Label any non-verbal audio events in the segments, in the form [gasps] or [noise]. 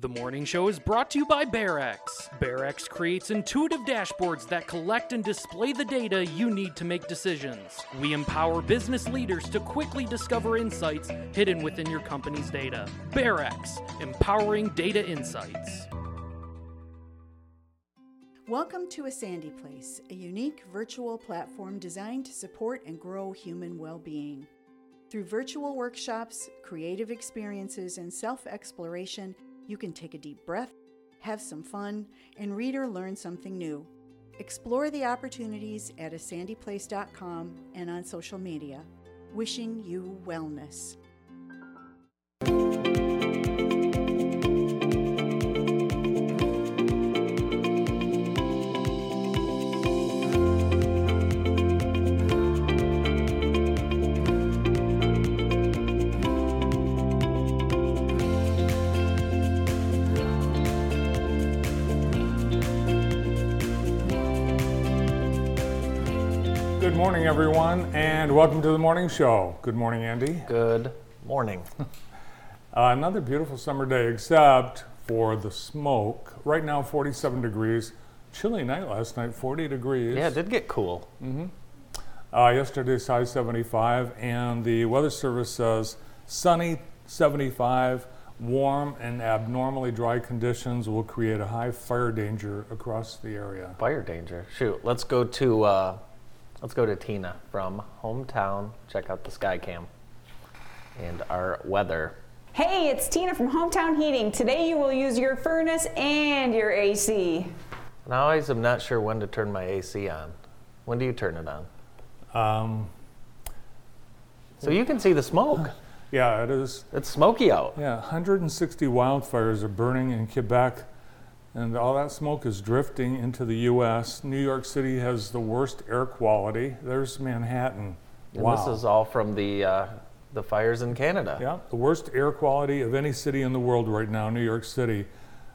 The morning show is brought to you by BearEx. BearEx creates intuitive dashboards that collect and display the data you need to make decisions. We empower business leaders to quickly discover insights hidden within your company's data. BearEx, empowering data insights. Welcome to A Sandy Place, a unique virtual platform designed to support and grow human well being. Through virtual workshops, creative experiences, and self exploration, you can take a deep breath, have some fun, and read or learn something new. Explore the opportunities at asandyplace.com and on social media. Wishing you wellness. Morning, everyone, and welcome to the morning show. Good morning, Andy. Good morning. [laughs] Uh, another beautiful summer day, except for the smoke. Right now, 47 degrees. Chilly night last night, 40 degrees. yeah, it did get cool. Mm-hmm. Uh, yesterday's high 75, and the Weather Service says sunny 75, warm and abnormally dry conditions will create a high fire danger across the area. Fire danger. Shoot, let's go to uh, let's go to Tina from hometown. Check out the sky cam and our weather. Hey, it's Tina from Hometown Heating. Today you will use your furnace and your AC. And I always am not sure when to turn my AC on. When do you turn it on? Um, So you can see the smoke. yeah, it is. It's smoky out. Yeah, 160 wildfires are burning in Quebec, and all that smoke is drifting into the U.S. New York City has the worst air quality. There's Manhattan. And wow. this is all from the uh, the fires in Canada. yeah, the worst air quality of any city in the world right now, New York City.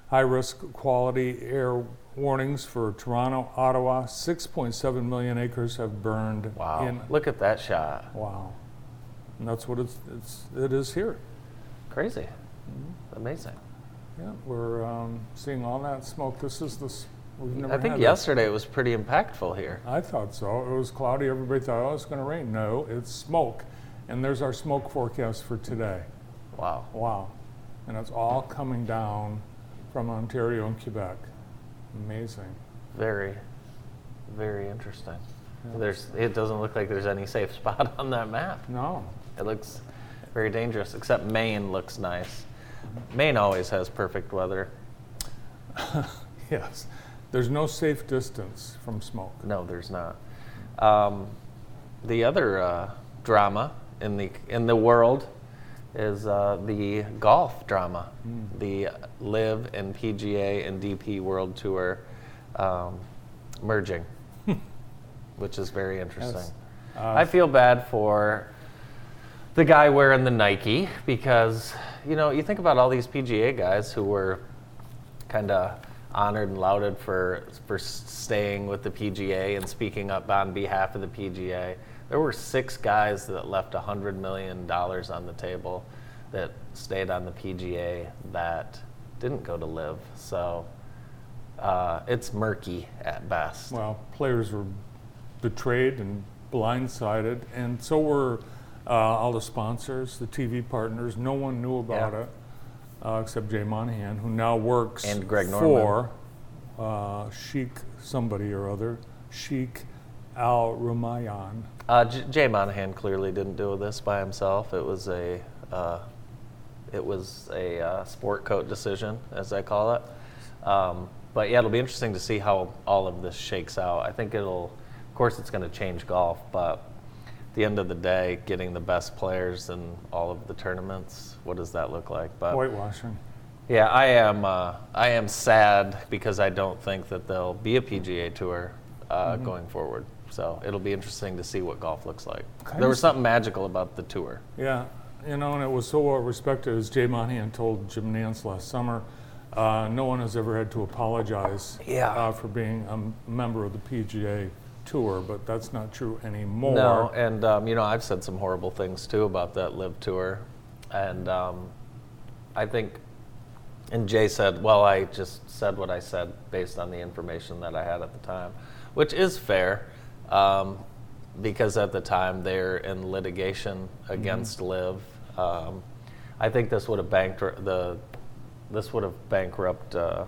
High risk quality air warnings for Toronto, Ottawa. 6.7 million acres have burned. Wow. In, Look at that shot. wow. And that's what it's, it's, it is here. Crazy. Mm-hmm. Amazing. Yeah, we're um, seeing all that smoke. This is the. We've never I think yesterday it was pretty impactful here. I thought so. It was cloudy. Everybody thought, oh, it's going to rain. No, it's smoke. And there's our smoke forecast for today. Wow. Wow. And it's all coming down from Ontario and Quebec. Amazing. Very, very interesting. There's. It doesn't look like there's any safe [laughs] spot on that map. No. It looks very dangerous. Except Maine looks nice. Maine always has perfect weather. [laughs] Yes. There's no safe distance from smoke. No, there's not. Um, the other uh, drama in the in the world is uh, the golf drama, the LIV and PGA and DP World Tour um, merging, [laughs] which is very interesting. Yes. I feel bad for the guy wearing the Nike because you know you think about all these PGA guys who were kind of honored and lauded for for staying with the PGA and speaking up on behalf of the PGA. There were six guys that left hundred million dollars on the table that stayed on the PGA that didn't go to LIV. So uh, it's murky at best. Well, players were betrayed and blindsided, and so were uh, all the sponsors, the TV partners. No one knew about Yeah. it uh, except Jay Monahan, who now works And Greg for uh, Sheikh somebody or other, Sheikh Al Rumayyan. Uh, J- Jay Monahan clearly didn't do this by himself. It was a uh, it was a uh, sport coat decision, as I call it. Um, but yeah, it'll be interesting to see how all of this shakes out. I think it'll, of course, it's going to change golf, but the end of the day, getting the best players in all of the tournaments, what does that look like? But Whitewashing. yeah, I am. Uh, I am sad because I don't think that there'll be a PGA Tour uh, going forward. So it'll be interesting to see what golf looks like. There was something magical about the tour. Yeah, you know, and it was so well respected, as Jay Monahan told Jim Nantz last summer. Uh, no one has ever had to apologize Yeah. uh, for being a member of the PGA Tour, but that's not true anymore. No, and um, you know I've said some horrible things too about that LIV tour, and um, I think And Jay said, Well, I just said what I said based on the information that I had at the time, which is fair um, because at the time they're in litigation against LIV. Um, I think this would have bankrupt the this would have bankrupt uh,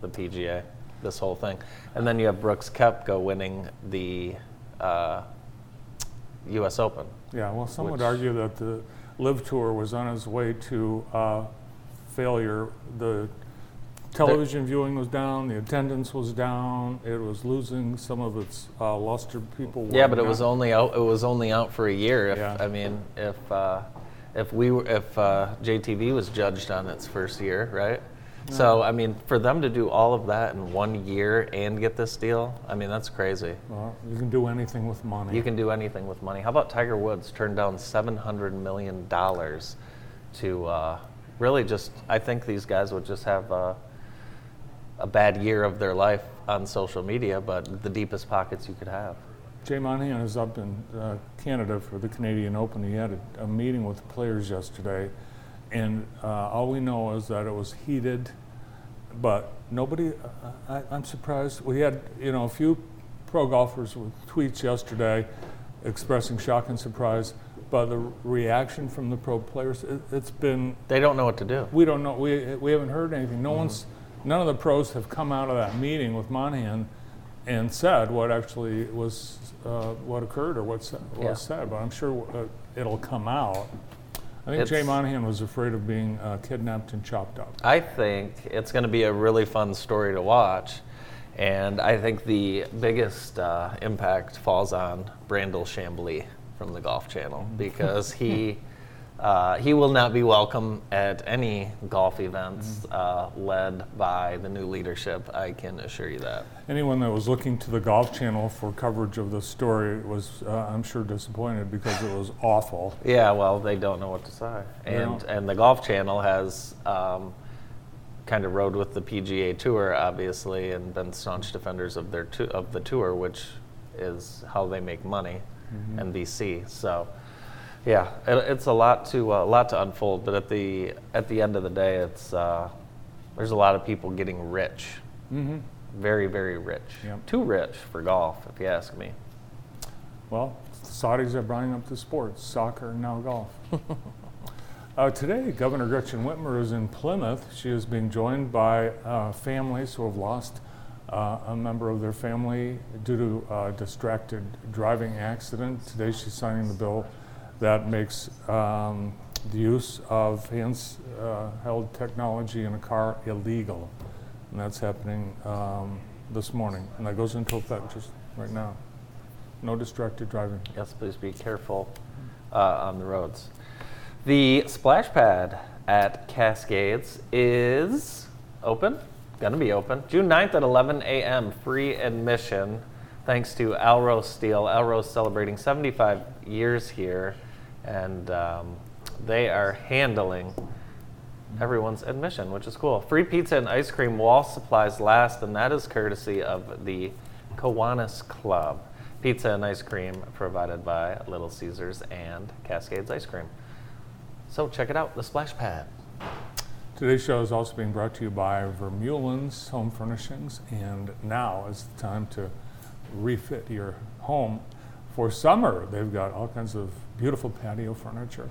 the PGA, this whole thing. And then you have Brooks Koepka winning the uh, U.S. Open. Yeah, well, some would argue that the LIV Tour was on its way to uh, failure. The television viewing was down, the attendance was down, it was losing some of its uh, luster. People Yeah, but it was only out. It was only out for a year. If, Yeah. I mean, if uh, if we were, if uh, JTV was judged on its first year, right? So I mean, for them to do all of that in one year and get this deal, I mean, that's crazy. Well, you can do anything with money. You can do anything with money. How about Tiger Woods turned down seven hundred million dollars to uh, really just? I think these guys would just have a, a bad year of their life on social media, but the deepest pockets you could have. Jay Monahan is up in uh, Canada for the Canadian Open. He had a, a meeting with the players yesterday, and uh, all we know is that it was heated. But nobody, uh, I, I'm surprised. We had, you know, a few pro golfers with tweets yesterday expressing shock and surprise, but the reaction from the pro players, it, it's been They don't know what to do. we don't know. We, we haven't heard anything. No one's, none of the pros have come out of that meeting with Monahan and said what actually was, uh, what occurred or what was Yeah. said. But I'm sure uh, it'll come out. I think Jay Monahan was afraid of being uh, kidnapped and chopped up. I think it's going to be a really fun story to watch. And I think the biggest uh, impact falls on Brandel Chamblee from the Golf Channel [laughs] because he uh, he will not be welcome at any golf events uh, led by the new leadership. I can assure you that. Anyone that was looking to the Golf Channel for coverage of the story was, uh, I'm sure, disappointed because it was awful. Yeah, well, they don't know what to say, and and the Golf Channel has um, kind of rode with the PGA Tour, obviously, and been staunch defenders of their of the tour, which is how they make money, and NBC. So, yeah, it, it's a lot to a lot to unfold. But at the at the end of the day, it's uh, there's a lot of people getting rich, hmm very very rich, Yep. too rich for golf, if you ask me. Well, Saudis are buying up the sports, soccer now golf. [laughs] uh, today, Governor Gretchen Whitmer is in Plymouth. She is being joined by uh, families who have lost uh, a member of their family due to a distracted driving accident. Today, she's signing the bill that makes um, the use of hands-held technology in a car illegal, and that's happening um, this morning, and that goes into effect just right now. No distracted driving. Yes, please be careful uh, on the roads. The splash pad at Cascades is open, gonna be open, June 9th at 11 a.m. Free admission, thanks to Alro Steel. Alro's celebrating 75 years here, and um, they are handling everyone's admission, which is cool. Free pizza and ice cream wall supplies last, and that is courtesy of the Kiwanis Club. Pizza and ice cream provided by Little Caesars and Cascades Ice Cream. So check it out, the splash pad. Today's show is also being brought to you by Vermeulen's Home Furnishings, and now is the time to refit your home for summer. They've got all kinds of beautiful patio furniture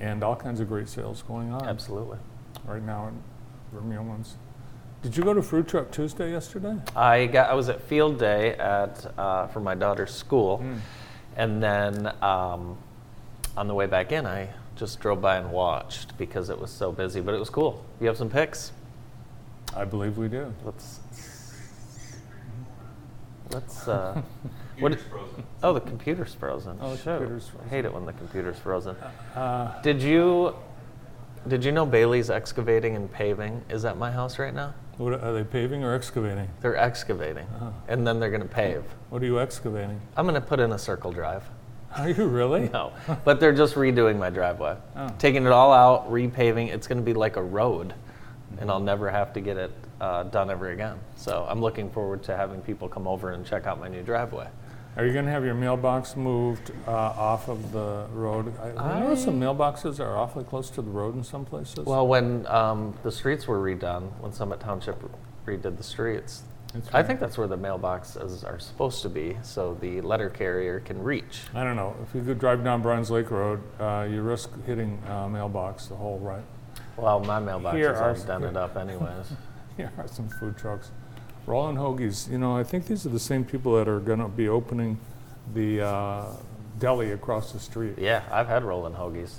and all kinds of great sales going on Absolutely. right now at Vermeulen's. Did you go to Fruit Truck Tuesday yesterday? I got I was at field day at uh, for my daughter's school, and then um, on the way back in, I just drove by and watched because it was so busy. But it was cool. You have some pics? I believe we do. Let's let's. Uh, [laughs] what? Oh, the computer's frozen. Oh, the Shoot. computer's I hate it when the computer's frozen. Uh, Did you did you know Bailey's excavating and paving is at my house right now? what, are they paving or excavating? They're excavating, and then they're going to pave. What are you excavating? I'm going to put in a circle drive. Are you really? No, but they're just redoing my driveway, Oh. taking it all out, repaving. It's going to be like a road, and I'll never have to get it uh, done ever again. So I'm looking forward to having people come over and check out my new driveway. Are you going to have your mailbox moved uh, off of the road? I, I know some mailboxes are awfully close to the road in some places. Well, when um, the streets were redone, when Summit Township redid the streets, That's I right. think that's where the mailboxes are supposed to be, so the letter carrier can reach. I don't know. If you could drive down Bryan's Lake Road, uh, you risk hitting uh, mailbox the whole right. Well, my mailbox Here is are all some- dented up, anyways. [laughs] Here are some food trucks. Rolling Hoagies. You know, I think these are the same people that are going to be opening the uh, deli across the street. yeah, I've had rolling hoagies.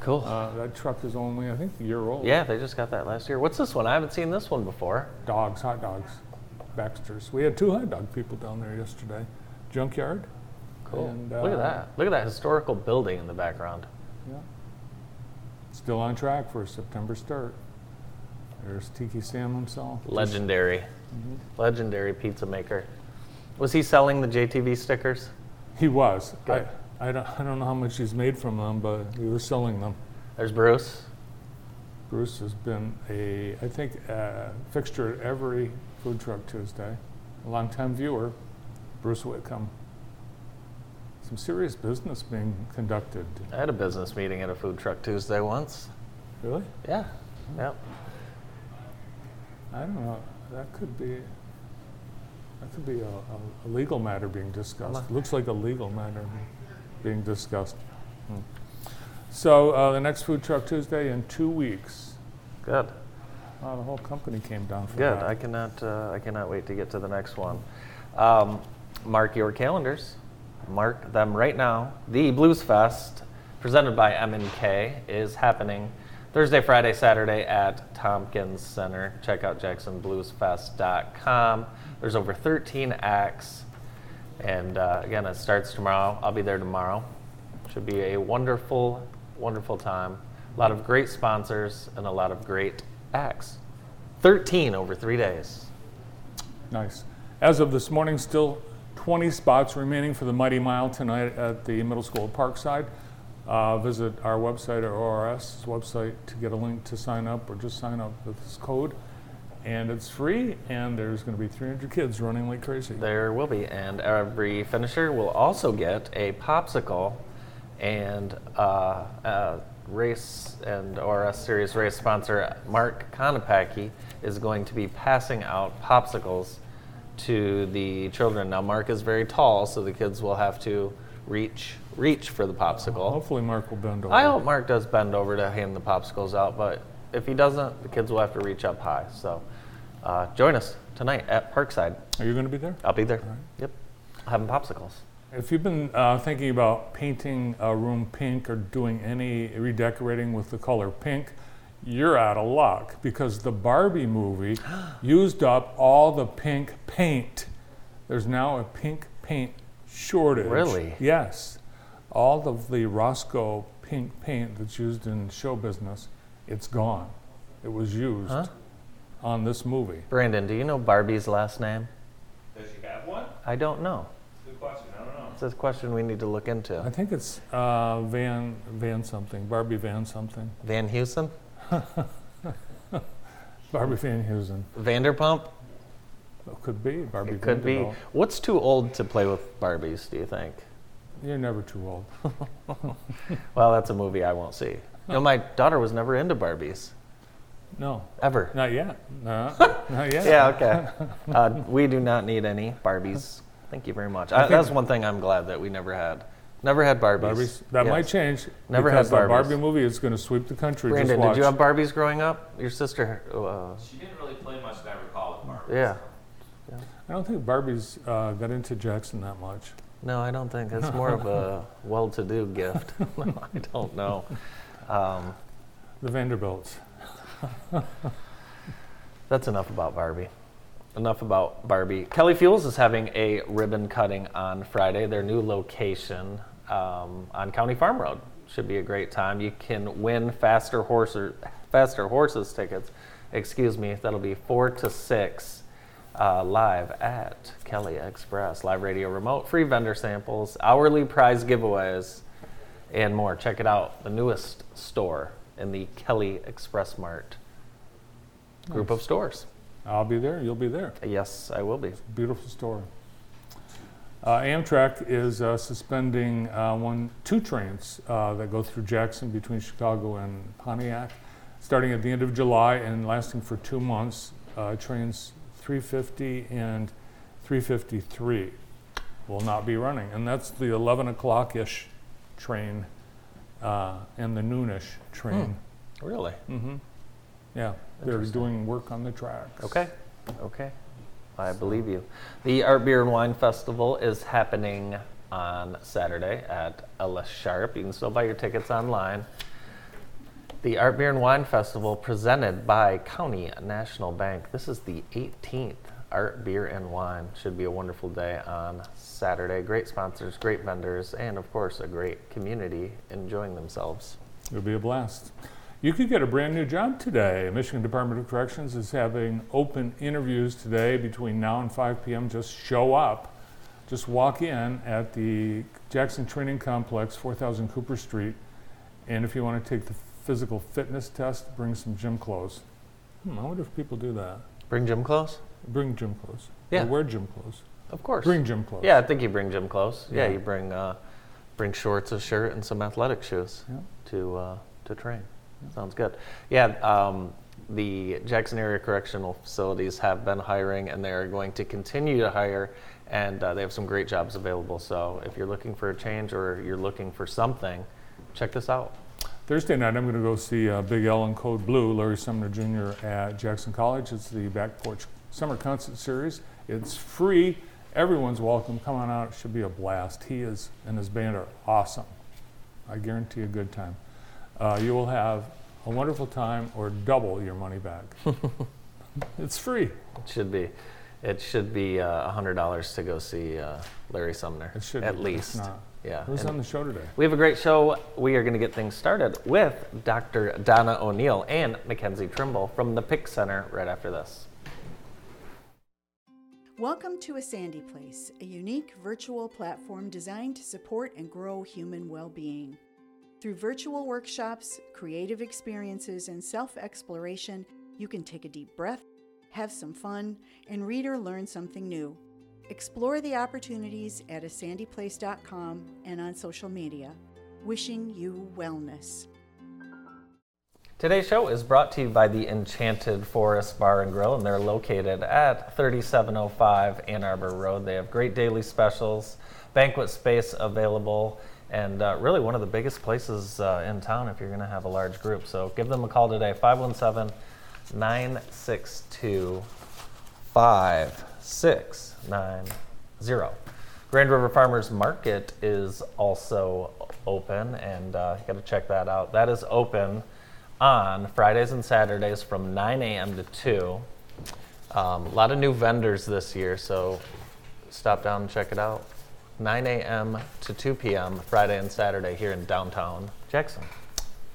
Cool. Uh, that truck is only, I think, a year old. yeah, they just got that last year. What's this one? I haven't seen this one before. Dogs, hot dogs, Baxter's. We had two hot dog people down there yesterday. Junkyard. Cool. And, Look at uh, that. Look at that historical building in the background. Yeah. Still on track for a September start. There's Tiki Sam himself. Legendary. Mm-hmm. Legendary pizza maker. Was he selling the JTV stickers? He was. I, I, don't, I don't know how much he's made from them, but he was selling them. There's Bruce. Bruce has been a, I think, a fixture at every Food Truck Tuesday. A longtime viewer, Bruce Whitcomb. Some serious business being conducted. I had a business meeting at a food truck Tuesday once. Really? Yeah. Yep. I don't know. That could be. That could be a, a, a legal matter being discussed. Looks like a legal matter being discussed. Hmm. So uh, the next Food Truck Tuesday in two weeks. Good. Wow, the whole company came down for Good. that. I cannot. Uh, I cannot wait to get to the next one. Um, mark your calendars. Mark them right now. The Blues Fest, presented by M&K, is happening Thursday, Friday, Saturday at Tompkins Center. Check out JacksonBluesFest.com. There's over 13 acts, and uh, again, it starts tomorrow. I'll be there tomorrow. Should be a wonderful, wonderful time. A lot of great sponsors and a lot of great acts. 13 over three days. Nice. As of this morning, still 20 spots remaining for the Mighty Mile tonight at the middle school Parkside. Uh, visit our website or ORS website to get a link to sign up or just sign up with this code. And it's free, and there's going to be 300 kids running like crazy. There will be, and every finisher will also get a popsicle and uh, uh, race and ORS Series race sponsor Mark Konopacki is going to be passing out popsicles to the children. Now, Mark is very tall, so the kids will have to reach reach for the popsicle. Hopefully, Mark will bend over. I hope Mark does bend over to hand the popsicles out, but if he doesn't, the kids will have to reach up high. So, uh, join us tonight at Parkside. Are you going to be there? I'll be there. Yep. Having popsicles. If you've been uh, thinking about painting a room pink or doing any redecorating with the color pink, you're out of luck because the Barbie movie [gasps] used up all the pink paint. There's now a pink paint shortage. Really? Yes. All of the Rosco pink paint that's used in show business, it's gone. It was used Huh? on this movie. Brandon, do you know Barbie's last name? Does she have one? I don't know. Good question. I don't know. It's a question we need to look into. I into. think it's uh, Van Van something, Barbie Van something. Van Heusen? [laughs] Barbie Van Heusen. Vanderpump? It could be Barbie. It could be. Vanderbilt. What's too old to play with Barbies, do you think? You're never too old. [laughs] Well, that's a movie I won't see. You know, my daughter was never into Barbies, No, ever. not yet. No, [laughs] not yet. Yeah, okay. Uh, we do not need any Barbies. Thank you very much. I, think- that's one thing I'm glad that we never had. Never had Barbies. Barbies. That might change. Never because had the Barbie movie is going to sweep the country. Brandon, Just watch. did you have Barbies growing up? Your sister, uh, She didn't really play much that I recall with Barbie. yeah. I don't think Barbies uh, got into Jackson that much. No, I don't think it's more of a [laughs] well-to-do gift. [laughs] I don't know. Um, The Vanderbilts. [laughs] that's enough about Barbie. Enough about Barbie. Kelly Fuels is having a ribbon cutting on Friday. Their new location um, on County Farm Road should be a great time. You can win faster horses, faster horses tickets. Excuse me. That'll be four to six uh, live at Kelly Express. Live radio remote, free vendor samples, hourly prize giveaways, and more. Check it out. The newest store in the Kelly Express Mart group of stores. I'll be there. You'll be there. Yes, I will be. Beautiful store. Uh, Amtrak is uh, suspending uh, one, two trains uh, that go through Jackson between Chicago and Pontiac, starting at the end of July and lasting for two months. Uh, trains 350 and 353 will not be running, and that's the 11 o'clock ish train uh, and the noonish train. Really? Mm-hmm. Yeah, they're doing work on the tracks. Okay. Okay. I believe you. The Art Beer and Wine Festival is happening on Saturday at Ella Sharp. You can still buy your tickets online. The Art Beer and Wine Festival presented by County National Bank. This is the 18th Art Beer and Wine. Should be a wonderful day on Saturday. Great sponsors, great vendors, and of course, a great community enjoying themselves. It'll be a blast. You could get a brand new job today. Michigan Department of Corrections is having open interviews today between now and 5 p.m. Just show up. Just walk in at the Jackson Training Complex, 4000 Cooper Street. And if you want to take the physical fitness test, bring some gym clothes. Hmm, I wonder if people do that. Bring gym clothes? Bring gym clothes. Yeah. Or wear gym clothes. Of course. Bring gym clothes. Yeah, I think you bring gym clothes. Yeah, Yeah. you bring uh, bring shorts, a shirt, and some athletic shoes Yeah. to uh, to train. Sounds good. Yeah, um, the Jackson area correctional facilities have been hiring, and they are going to continue to hire, and uh, they have some great jobs available. So if you're looking for a change or you're looking for something, check this out. Thursday night, I'm going to go see uh, Big L and Code Blue, Larry Sumner Jr. at Jackson College. It's the Back Porch Summer Concert Series. It's free. Everyone's welcome. Come on out. It should be a blast. He is and his band are awesome. I guarantee a good time. Uh, you will have a wonderful time or double your money back. [laughs] it's free. It should be. It should be uh, hundred dollars to go see uh, Larry Sumner. It should at be. least. It's not. Yeah. Who's and- on the show today? We have a great show. We are going to get things started with Dr. Donna O'Neill and McKenzie Trimble from the PIIC Center right after this. Welcome to A Sandy Place, a unique virtual platform designed to support and grow human well being. Through virtual workshops, creative experiences, and self exploration, you can take a deep breath, have some fun, and read or learn something new. Explore the opportunities at asandyplace.com and on social media. Wishing you wellness. Today's show is brought to you by the Enchanted Forest Bar and Grill, and they're located at 3705 Ann Arbor Road. They have great daily specials, banquet space available, and uh, really one of the biggest places uh, in town if you're going to have a large group. So give them a call today, 517 962 5690. Grand River Farmers Market is also open, and uh, you got to check that out. That is open on Fridays and Saturdays from 9 a.m. to 2. Um, a lot of new vendors this year, so stop down and check it out. 9 a.m. to 2 p.m. Friday and Saturday here in downtown Jackson.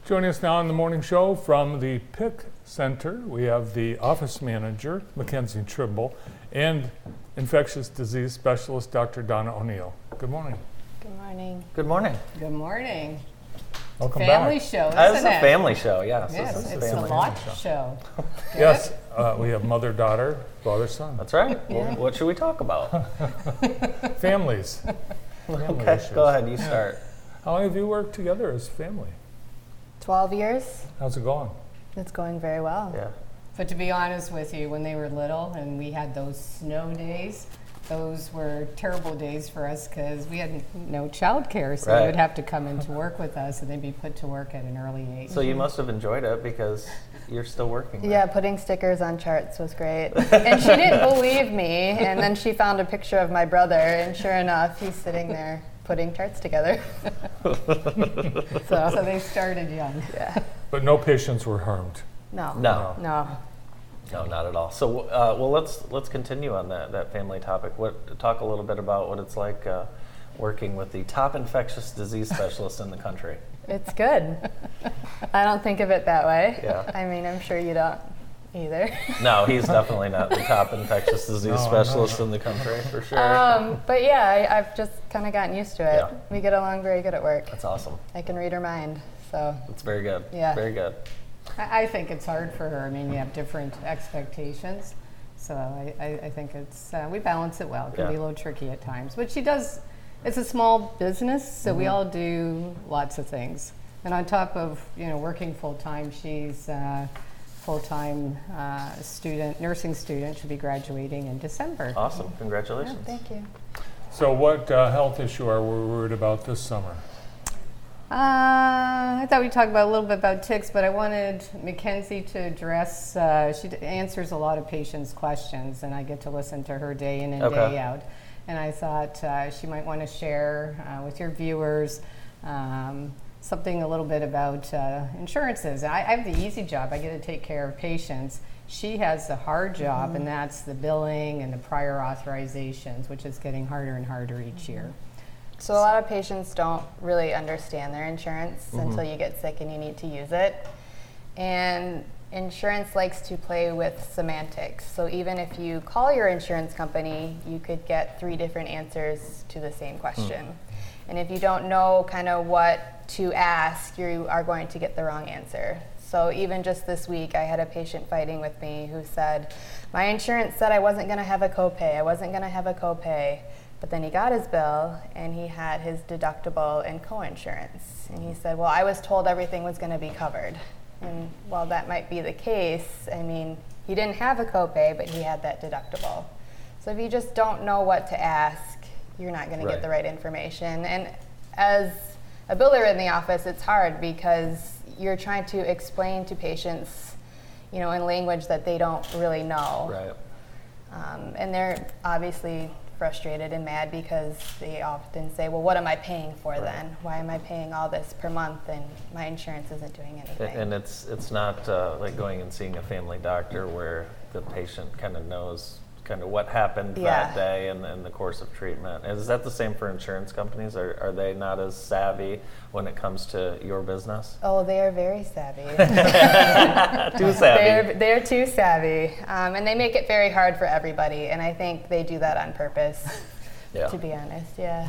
Joining us now on the morning show from the PIIC Center, we have the office manager, McKenzie Trimble, and infectious disease specialist, Dr. Donna O'Neill. Good morning. Good morning. Good morning. Good morning. Welcome family back. show, That is isn't a it? family show, yes. Yes, this is it's a family. lot show. [laughs] Yes, uh, we have mother, daughter, father, son. That's right. [laughs] Well, what should we talk about? [laughs] Families. Family okay, issues. go ahead. You start. How long have you worked together as a family? 12 years. How's it going? It's going very well. Yeah. But to be honest with you, when they were little and we had those snow days, those were terrible days for us because we had no childcare, so Right. they would have to come into work with us, and they'd be put to work at an early age. So you must have enjoyed it because you're still working. there. Yeah, putting stickers on charts was great. [laughs] and she didn't believe me, and then she found a picture of my brother, and sure enough, he's sitting there putting charts together. [laughs] so, they started young. Yeah. But no patients were harmed. No. No. No. No, not at all. So, uh, well, let's let's continue on that that family topic. What talk a little bit about what it's like uh, working with the top infectious disease specialist in the country. It's good. I don't think of it that way. Yeah. I mean, I'm sure you don't either. No, he's definitely not the top infectious disease No, I'm specialist in the country for sure. Um, but yeah, I, I've just kind of gotten used to it. Yeah. We get along very good at work. That's awesome. I can read her mind, so It's very good. Yeah. Very good. I I think it's hard for her. I mean, you have different expectations. So I, I, I think it's uh, we balance it well. It can be a little tricky at times, but she does. It's a small business, so we all do lots of things. And on top of you know working full time, she's uh, full time uh, student, nursing student. She'll be graduating in December. Awesome. Yeah, Congratulations. thank you. So, what uh, health issue are we worried about this summer? Uh, I thought we'd talk about a little bit about ticks, but I wanted McKenzie to address. Uh, she d- answers a lot of patients' questions, and I get to listen to her day in and Okay. day out. And I thought uh, she might want to share uh, with your viewers um, something a little bit about uh, insurances. I, I have the easy job; I get to take care of patients. She has the hard job, and that's the billing and the prior authorizations, which is getting harder and harder each year. So a lot of patients don't really understand their insurance Mm-hmm. until you get sick and you need to use it. And insurance likes to play with semantics. So even if you call your insurance company, you could get three different answers to the same question. And if you don't know kind of what to ask, you are going to get the wrong answer. So even just this week, I had a patient fighting with me who said, "My insurance said I wasn't going to have a copay. I wasn't going to have a copay." But then he got his bill and he had his deductible and coinsurance. And he said, Well, I was told everything was going to be covered. And while that might be the case, I mean, he didn't have a copay, but he had that deductible. So if you just don't know what to ask, you're not going to get the right information. And as a biller in the office, it's hard because you're trying to explain to patients, you know, in language that they don't really know. Right. Um, and they're obviously frustrated and mad because they often say, Well, what am I paying for then? Why am I paying all this per month and my insurance isn't doing anything? And it's it's not uh, like going and seeing a family doctor where the patient kind of knows kind of what happened that day and, and the course of treatment. Is that the same for insurance companies? Are, are they not as savvy when it comes to your business? oh, they are very savvy. [laughs] Too [laughs] savvy. they're, they're too savvy. Um, and they make it very hard for everybody. And I think they do that on purpose, [laughs] Yeah. to be honest. Yeah.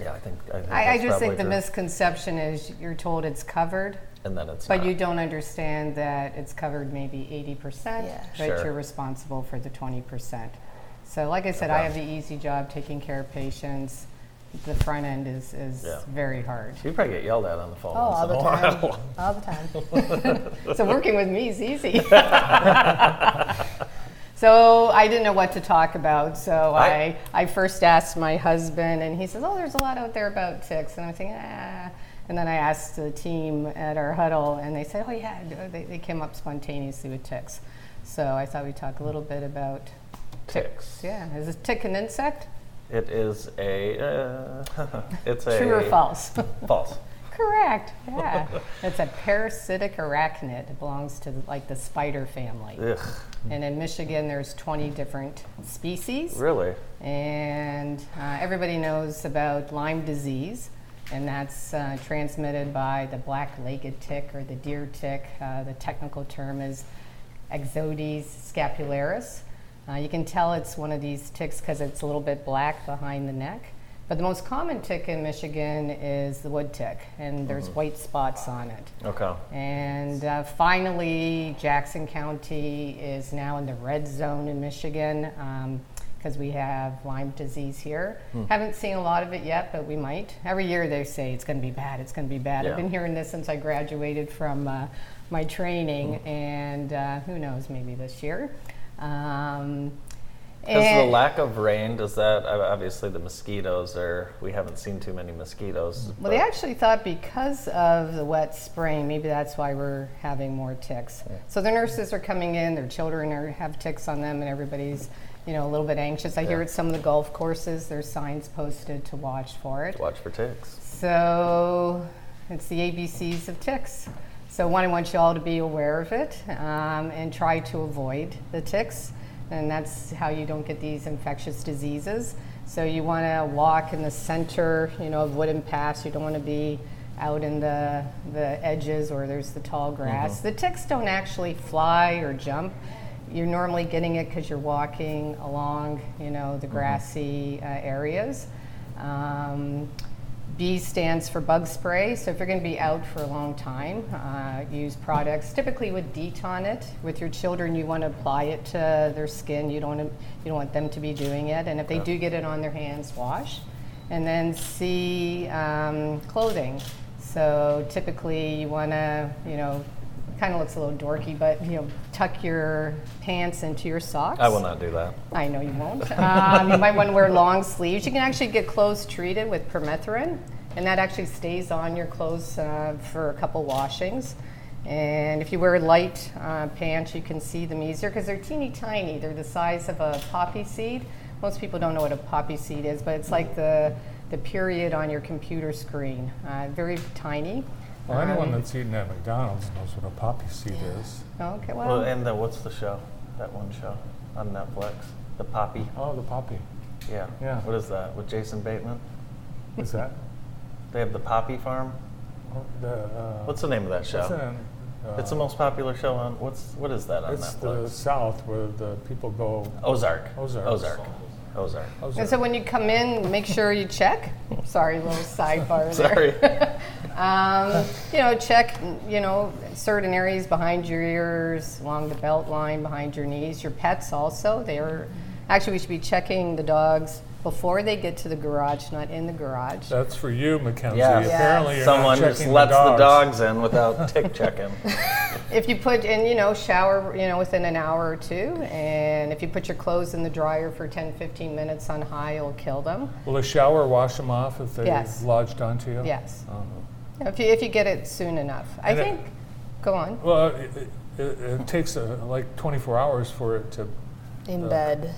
Yeah, I think. I, think I, I just think the true. misconception is you're told it's covered, And then it's but not. you don't understand that it's covered maybe 80%, Yeah. but Sure. you're responsible for the 20%. So, like I said, I have the easy job taking care of patients. The front end is, is Yeah. very hard. You probably get yelled at on the phone. Oh, once all the time. all the time. [laughs] so, working with me is easy. [laughs] [laughs] So I didn't know what to talk about. So I, I- I first asked my husband, and he says, "Oh, there's a lot out there about ticks." And I'm thinking, ah. And then I asked the team at our huddle, and they said, "Oh yeah, they, they came up spontaneously with ticks." So I thought we'd talk a little bit about Ticks. Yeah, is a tick an insect? It is a. Uh, [laughs] it's a. True or false? [laughs] False. Correct. Yeah, it's a parasitic arachnid. It belongs to like the spider family. Ugh. And in Michigan, there's 20 different species. Really? And uh, everybody knows about Lyme disease, and that's uh, transmitted by the black-legged tick or the deer tick. Uh, the technical term is Ixodes scapularis. Uh, you can tell it's one of these ticks because it's a little bit black behind the neck. But the most common tick in Michigan is the wood tick, and there's white spots on it. Okay. And uh, finally, Jackson County is now in the red zone in Michigan because we have Lyme disease here. Haven't seen a lot of it yet, but we might. Every year they say it's going to be bad, it's going to be bad. Yeah. I've been hearing this since I graduated from uh, my training, and uh, who knows, maybe this year. Um, Because the lack of rain, does that obviously the mosquitoes are? We haven't seen too many mosquitoes. Well, they actually thought because of the wet spring, maybe that's why we're having more ticks. So the nurses are coming in, their children are have ticks on them, and everybody's, you know, a little bit anxious. I hear at some of the golf courses, there's signs posted to watch for it. watch for ticks. So it's the ABCs of ticks. So one, I want you all to be aware of it um, and try to avoid the ticks. And that's how you don't get these infectious diseases. So you want to walk in the center, you know, of wooden paths. You don't want to be out in the, the edges where there's the tall grass. The ticks don't actually fly or jump. You're normally getting it because you're walking along, you know, the grassy uh, areas. Um, B stands for bug spray. So if you're going to be out for a long time, uh, use products typically with DEET on it. With your children, you want to apply it to their skin. You don't want you don't want them to be doing it. And if they do get it on their hands, wash. And then C um, clothing. So typically, you want to, you know, kind of looks a little dorky, but you know, tuck your pants into your socks. I will not do that. I know you won't. Um, you might want to wear long sleeves. You can actually get clothes treated with permethrin, and that actually stays on your clothes uh, for a couple washings. And if you wear light uh, pants, you can see them easier because they're teeny tiny. They're the size of a poppy seed. Most people don't know what a poppy seed is, but it's like the, the period on your computer screen. Uh, very tiny. Well, anyone Um, that's eaten at McDonald's knows what a poppy seed is. Oh okay, well, Well, and the, what's the show? That one show on Netflix, The Poppy. Oh, the poppy. Yeah. Yeah. What is that? With Jason Bateman? What's that? They have the Poppy Farm. Oh, The, uh, What's the name of that show? that? Uh, It's the most popular show on. What's what is that on It's the Netflix? South where the people go. Ozark. Ozark. Ozark. Ozark. Ozark. And so when you come in, make sure you check. Sorry, little sidebar Sorry. there. [laughs] um, you know, check, you know, certain areas behind your ears, along the belt line, behind your knees. Your pets also. They are actually we should be checking the dogs before they get to the garage, not in the garage. That's for you, McKenzie. Yes. Apparently, you're Someone not just lets the the dogs. dogs in without tick checking. [laughs] If you put in, you know, shower, you know, within an hour or two, and if you put your clothes in the dryer for 10, 15 minutes on high, it'll kill them. Will a shower wash them off if they Yes. lodged onto you? Yes. Oh. If you, if you get it soon enough. I And it- think, go on. Well, it, it, it takes uh, like 24 hours for it to In bed.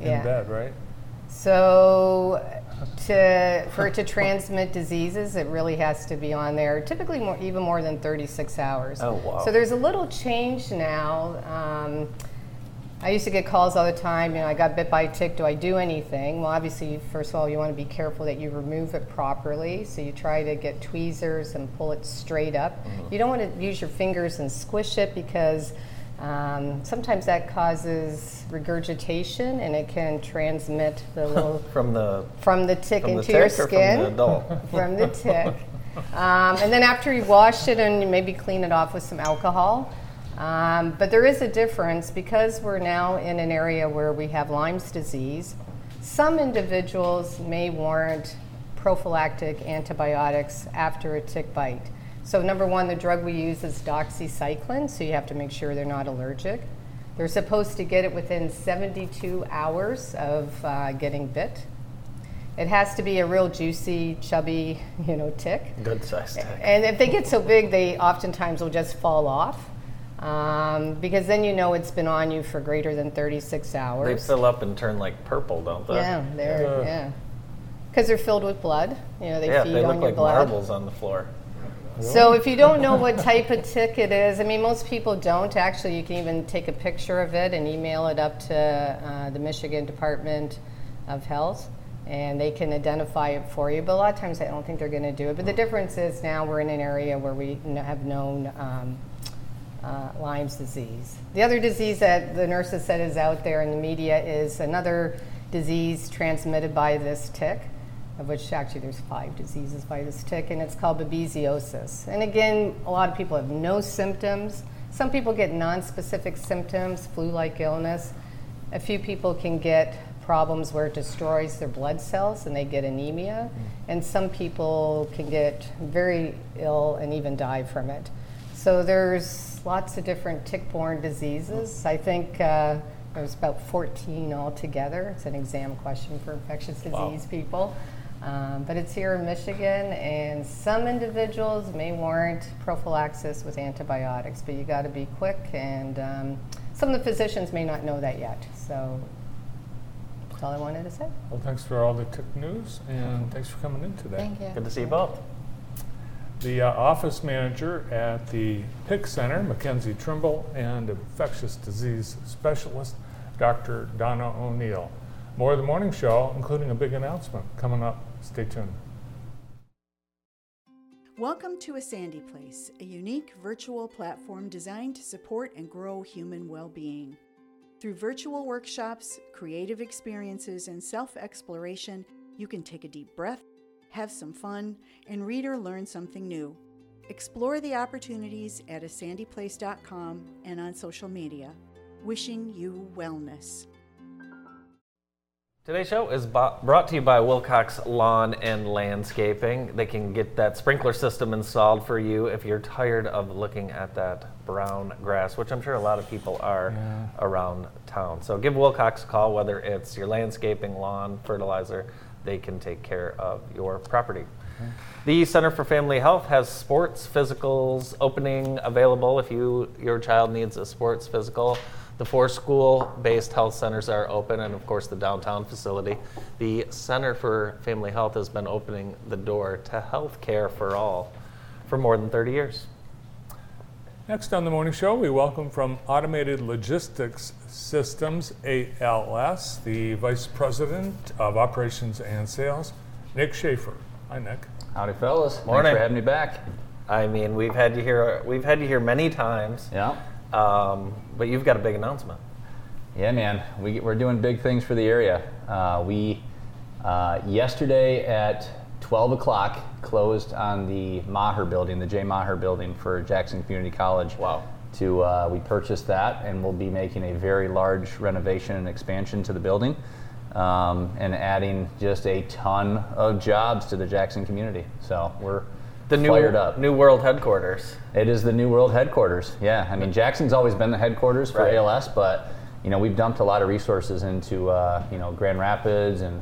Yeah. bed, right? So, to, for it to transmit diseases, it really has to be on there, typically more, even more than 36 hours. Oh, wow. So, there's a little change now. Um, I used to get calls all the time, you know, I got bit by a tick, do I do anything? Well, obviously, first of all, you want to be careful that you remove it properly. So, you try to get tweezers and pull it straight up. You don't want to use your fingers and squish it because um, sometimes that causes regurgitation and it can transmit the [laughs] little From the from the tick from the into your tick or skin from the adult. [laughs] from the tick. Um, and then after you wash it and you maybe clean it off with some alcohol. Um, but there is a difference because we're now in an area where we have Lyme's disease. Some individuals may warrant prophylactic antibiotics after a tick bite. So, number one, the drug we use is doxycycline, so you have to make sure they're not allergic. They're supposed to get it within 72 hours of uh, getting bit. It has to be a real juicy, chubby, [laughs] you know, tick. Good size tick. And if they get so big, they oftentimes will just fall off. Um, because then you know it's been on you for greater than 36 hours. They fill up and turn like purple, don't they? yeah, they're, Yeah. yeah. Because they're filled with blood. You know, they Yeah, feed they on look your like blood. marbles on the floor. So if you don't know what type of tick it is, I mean, most people don't. Actually, you can even take a picture of it and email it up to uh, the Michigan Department of Health, and they can identify it for you. But a lot of times, I don't think they're going to do it. But the difference is now we're in an area where we have known um, uh, Lyme's disease. The other disease that the nurses said is out there in the media is another disease transmitted by this tick, of which actually there's five diseases by this tick, and it's called babesiosis. And again, a lot of people have no symptoms. Some people get non-specific symptoms, flu-like illness. A few people can get problems where it destroys their blood cells and they get anemia. And some people can get very ill and even die from it. So there's lots of different tick-borne diseases. I think uh, there's about 14 altogether. It's an exam question for infectious disease people. Um, but it's here in Michigan, and some individuals may warrant prophylaxis with antibiotics, but you got to be quick, and um, some of the physicians may not know that yet. So that's all I wanted to say. Well, thanks for all the tick news, and thanks for coming in today. Thank you. Good to see you both. The uh, office manager at the PIIC Center, McKenzie Trimble, and infectious disease specialist, Dr. Donna O'Neill. More of the morning show, including a big announcement coming up. Stay tuned. Welcome to A Sandy Place, a unique virtual platform designed to support and grow human well being. Through virtual workshops, creative experiences, and self exploration, you can take a deep breath, have some fun, and read or learn something new. Explore the opportunities at asandyplace.com and on social media. Wishing you wellness. Today's show is brought to you by Wilcox Lawn and Landscaping. They can get that sprinkler system installed for you if you're tired of looking at that brown grass, which I'm sure a lot of people are around town. So give Wilcox a call, whether it's your landscaping, lawn, fertilizer, they can take care of your property. The Center for Family Health has sports physicals opening available if you your child needs a sports physical. The four school-based health centers are open, and of course the downtown facility. The Center for Family Health has been opening the door to health care for all for more than 30 years. Next on the morning show, we welcome from Automated Logistics Systems, ALS, the Vice President of Operations and Sales, Nic Schaefer. Hi, Nic. Howdy, fellas. Morning. Thanks for having me back. I mean, we've had you here. We've had you here many times. Yeah. Um, but you've got a big announcement. Yeah, man. We, we're doing big things for the area. Uh, we, uh, yesterday at 12 o'clock, closed on the Maher building, the J. Maher building for Jackson Community College. Wow. To, uh, we purchased that and we'll be making a very large renovation and expansion to the building um, and adding just a ton of jobs to the Jackson community. So we're The new fired up. new world headquarters. It is the new world headquarters. Yeah, I mean Jackson's always been the headquarters for Right. ALS, but you know we've dumped a lot of resources into uh, you know Grand Rapids and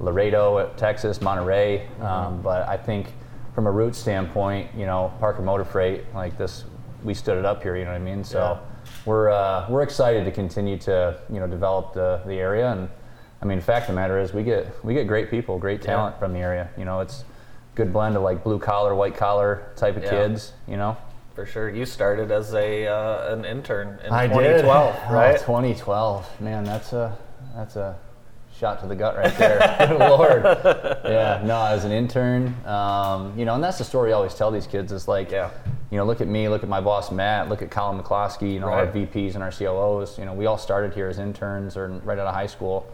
Laredo, Texas, Monterey. Mm-hmm. Um, but I think from a route standpoint, you know Parker Motor Freight like this, we stood it up here. You know what I mean? So Yeah. we're uh, we're excited to continue to you know develop the the area and. I mean, fact of the matter is, we get we get great people, great talent from the area. You know, it's good blend of like blue collar, white collar type of Yeah. kids. You know, For sure. You started as a uh, an intern in I 2012, did. [laughs] Oh, right? 2012. Man, that's a that's a shot to the gut right there. [laughs] Good Lord. Yeah. No, as an intern, um, you know, and that's the story I always tell these kids. It's like, Yeah. you know, look at me, look at my boss Matt, look at Colin McCloskey, you know, our VPs and our COOs. You know, we all started here as interns or right out of high school.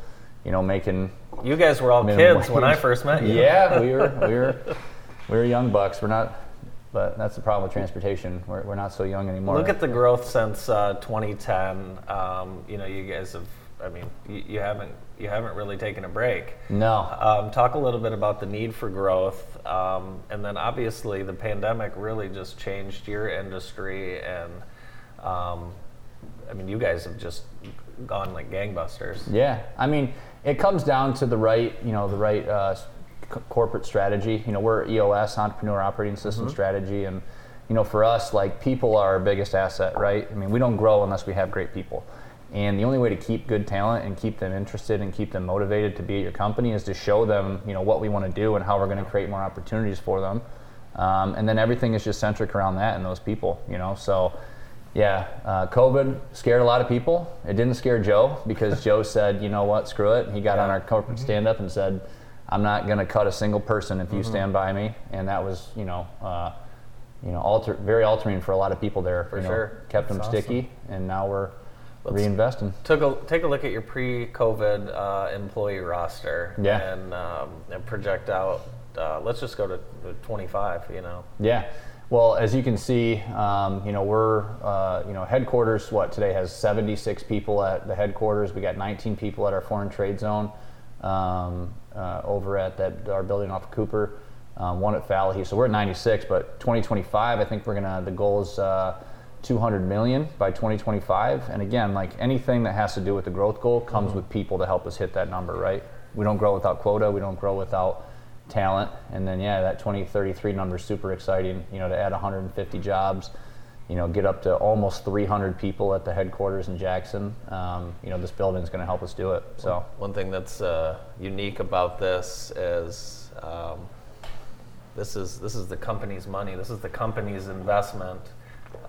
You know, making You guys were all kids when I first met you. Yeah, we were [laughs] we were we were young bucks. We're not, but that's the problem with transportation. We're, we're not so young anymore. Look at the growth since uh, 2010. Um, you know, you guys have. I mean, you, you haven't you haven't really taken a break. no. Um, talk a little bit about the need for growth, um, and then obviously the pandemic really just changed your industry, and um, I mean, you guys have just gone like gangbusters. Yeah, I mean, it comes down to the right, you know, the right uh, c- corporate strategy. You know, we're EOS, Entrepreneur Operating System Strategy, and you know, for us, like people are our biggest asset, right? I mean, we don't grow unless we have great people. And the only way to keep good talent and keep them interested and keep them motivated to be at your company is to show them, you know, what we want to do and how we're going to create more opportunities for them. Um, and then everything is just centric around that and those people, you know. So, yeah, uh, COVID scared a lot of people. It didn't scare Joe because [laughs] Joe said, you know what, screw it. He got on our corporate stand up and said, I'm not going to cut a single person if you stand by me. And that was, you know, uh, you know, alter, very altering for a lot of people there. For you know, sure. Kept them sticky, and now we're Let's- reinvesting. Took a, take a look at your pre-COVID uh, employee roster Yeah. and, um, and project out. Uh, let's just go to to 25. You know, Yeah. Well, as you can see, um, you know we're uh, you know headquarters. What today has 76 people at the headquarters. We got 19 people at our foreign trade zone um, uh, over at that our building off of Cooper. Um, one at Fallahy. So we're at 96. But 2025, I think we're gonna. The goal is uh, 200 million by 2025. And again, like anything that has to do with the growth goal comes with people to help us hit that number. Right? We don't grow without quota. We don't grow without talent. And then, yeah, that 2033 number is super exciting, you know, to add 150 jobs, you know, get up to almost 300 people at the headquarters in Jackson. Um, you know, this building is going to help us do it. So, one thing that's uh, unique about this is um, this is this is the company's money. This is the company's investment.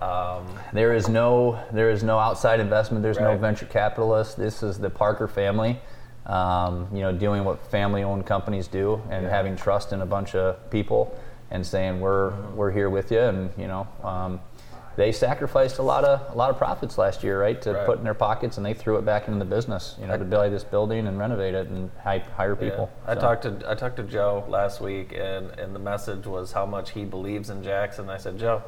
Um, there is no there is no outside investment. There's no venture capitalists. This is the Parker family, um, you know, doing what family-owned companies do and having trust in a bunch of people and saying we're we're here with you and you know. Um, they sacrificed a lot of a lot of profits last year, right, to Right. put in their pockets, and they threw it back into the business, you know, to buy this building and renovate it and hi- hire people. Yeah. I So- talked to I talked to Joe last week, and, and the message was how much he believes in Jackson. I said, Joe,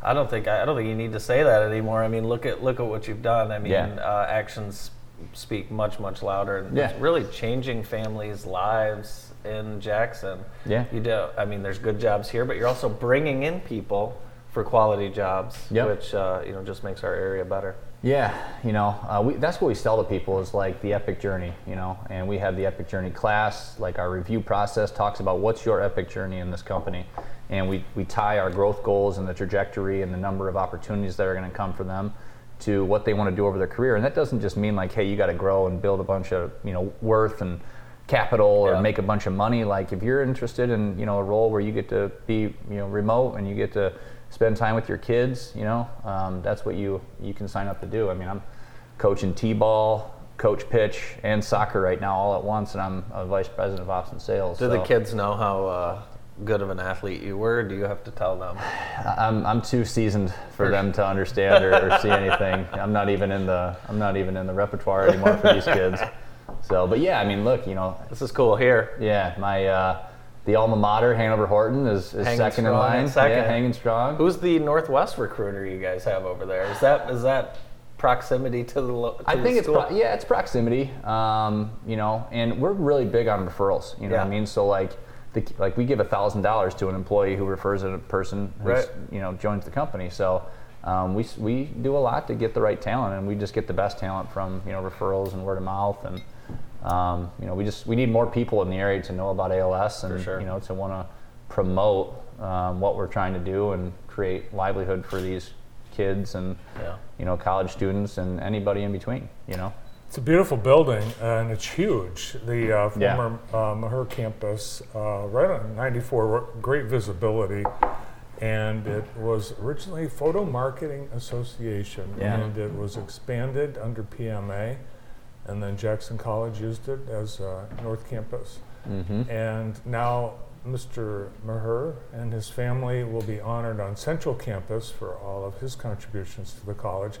I don't think I don't think you need to say that anymore. I mean, look at look at what you've done. I mean, Yeah. uh, actions speak much much louder, and Yeah. it's really changing families' lives in Jackson. Yeah. you do. I mean, there's good jobs here, but you're also bringing in people for quality jobs, Yep. which uh, you know just makes our area better. Yeah, you know, uh, we, that's what we sell to people is like the epic journey, you know, and we have the epic journey class. Like our review process talks about what's your epic journey in this company, and we we tie our growth goals and the trajectory and the number of opportunities that are going to come for them to what they want to do over their career, and that doesn't just mean like, hey, you got to grow and build a bunch of you know worth and capital or Yeah. make a bunch of money. Like if you're interested in you know a role where you get to be you know remote and you get to spend time with your kids, you know, um, that's what you you can sign up to do. I mean, I'm coaching t-ball, coach pitch, and soccer right now all at once, and I'm a vice president of ops and sales. Do the kids know how uh, good of an athlete you were? Do you have to tell them? I'm, I'm too seasoned for them to understand or, or see anything. [laughs] I'm not even in the I'm not even in the repertoire anymore for these kids. So, but yeah, I mean, look, you know, This is cool here. yeah, my uh, the alma mater, Hanover Horton, is, is second in line. second. Yeah, hanging strong. Who's the Northwest recruiter you guys have over there? Is that is that proximity to the? To I the think it's school? pro- yeah, it's proximity. Um, you know, and we're really big on referrals. You know what I mean? So like, the, like we give a thousand dollars to an employee who refers a person who Right. you know joins the company. So um, we we do a lot to get the right talent, and we just get the best talent from you know referrals and word of mouth, and um, you know we just we need more people in the area to know about ALS and sure. you know to want to promote um, what we're trying to do and create livelihood for these kids and Yeah. you know college students and anybody in between. You know. It's a beautiful building and it's huge. The uh, Yeah. former uh, Maher campus, uh, right on 94, great visibility. And it was originally Photo Marketing Association, Yeah. and it was expanded under PMA, and then Jackson College used it as uh, North Campus. Mm-hmm. And now Mr. Maher and his family will be honored on Central Campus for all of his contributions to the college.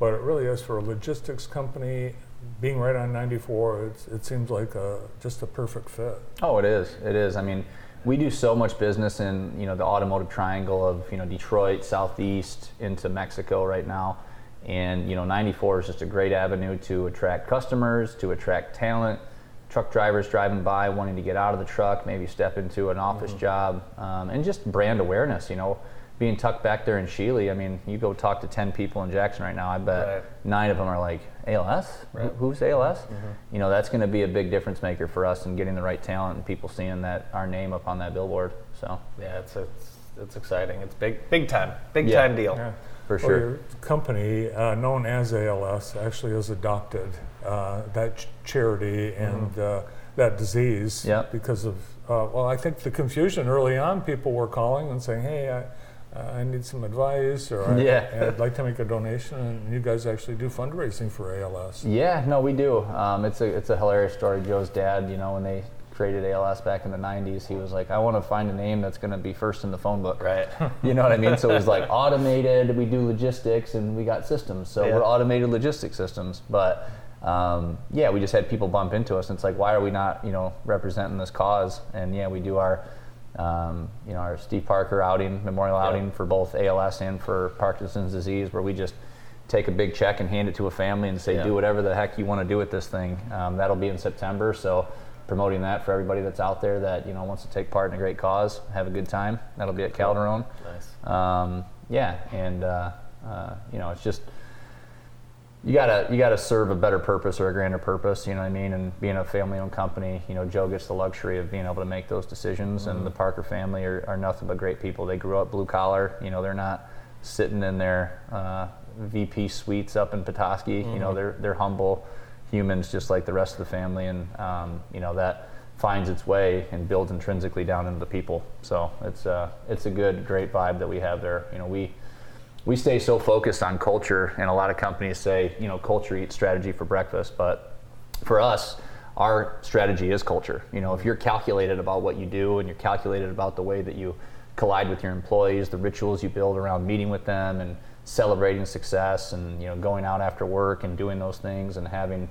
But it really is for a logistics company, being right on 94, it's, it seems like a, just a perfect fit. Oh, it is. It is. I mean, we do so much business in you know the automotive triangle of you know Detroit, Southeast into Mexico right now, and you know 94 is just a great avenue to attract customers, to attract talent, truck drivers driving by wanting to get out of the truck, maybe step into an office job, um, and just brand awareness. You know, being tucked back there in Shealy. I mean, you go talk to 10 people in Jackson right now. I bet Right. nine of them are like ALS. Right. Who's ALS? You know, that's going to be a big difference maker for us in getting the right talent and people seeing that our name up on that billboard. So Yeah, it's it's it's exciting. It's big big time, big Yeah. time deal. Yeah. for Well, sure. your company, uh, known as ALS, actually has adopted uh, that ch- charity and uh, that disease Yep. because of, uh, well, I think the confusion early on, people were calling and saying, hey, I, uh, I need some advice or I, Yeah. [laughs] I'd like to make a donation. And you guys actually do fundraising for ALS. Yeah, no, we do. Um, it's a it's a hilarious story. Joe's dad, you know, when they created ALS back in the '90s, he was like, "I want to find a name that's going to be first in the phone book." Right. [laughs] You know what I mean? So it was like [laughs] automated. We do logistics, and we got systems. So Yeah. we're automated logistics systems. But um, yeah, we just had people bump into us, and it's like, why are we not, you know, representing this cause? And yeah, we do our, um, you know, our Steve Parker outing, memorial Yeah. outing for both ALS and for Parkinson's disease, where we just take a big check and hand it to a family and say, Yeah. do whatever the heck you want to do with this thing. Um, that'll be in September. So promoting that for everybody that's out there that you know wants to take part in a great cause, have a good time. That'll be at Calderon. Nice. Um, yeah, and uh, uh, you know, it's just you gotta you gotta serve a better purpose or a grander purpose. You know what I mean? And being a family-owned company, you know, Joe gets the luxury of being able to make those decisions. And the Parker family are, are nothing but great people. They grew up blue collar. You know, they're not sitting in their uh, VP suites up in Petoskey. You know, they're they're humble humans just like the rest of the family, and um, you know that finds its way and builds intrinsically down into the people. So it's uh, it's a good, great vibe that we have there. You know, we we stay so focused on culture, and a lot of companies say, you know, culture eats strategy for breakfast. But for us, our strategy is culture. You know, if you're calculated about what you do and you're calculated about the way that you collide with your employees, the rituals you build around meeting with them and celebrating success and you know going out after work and doing those things and having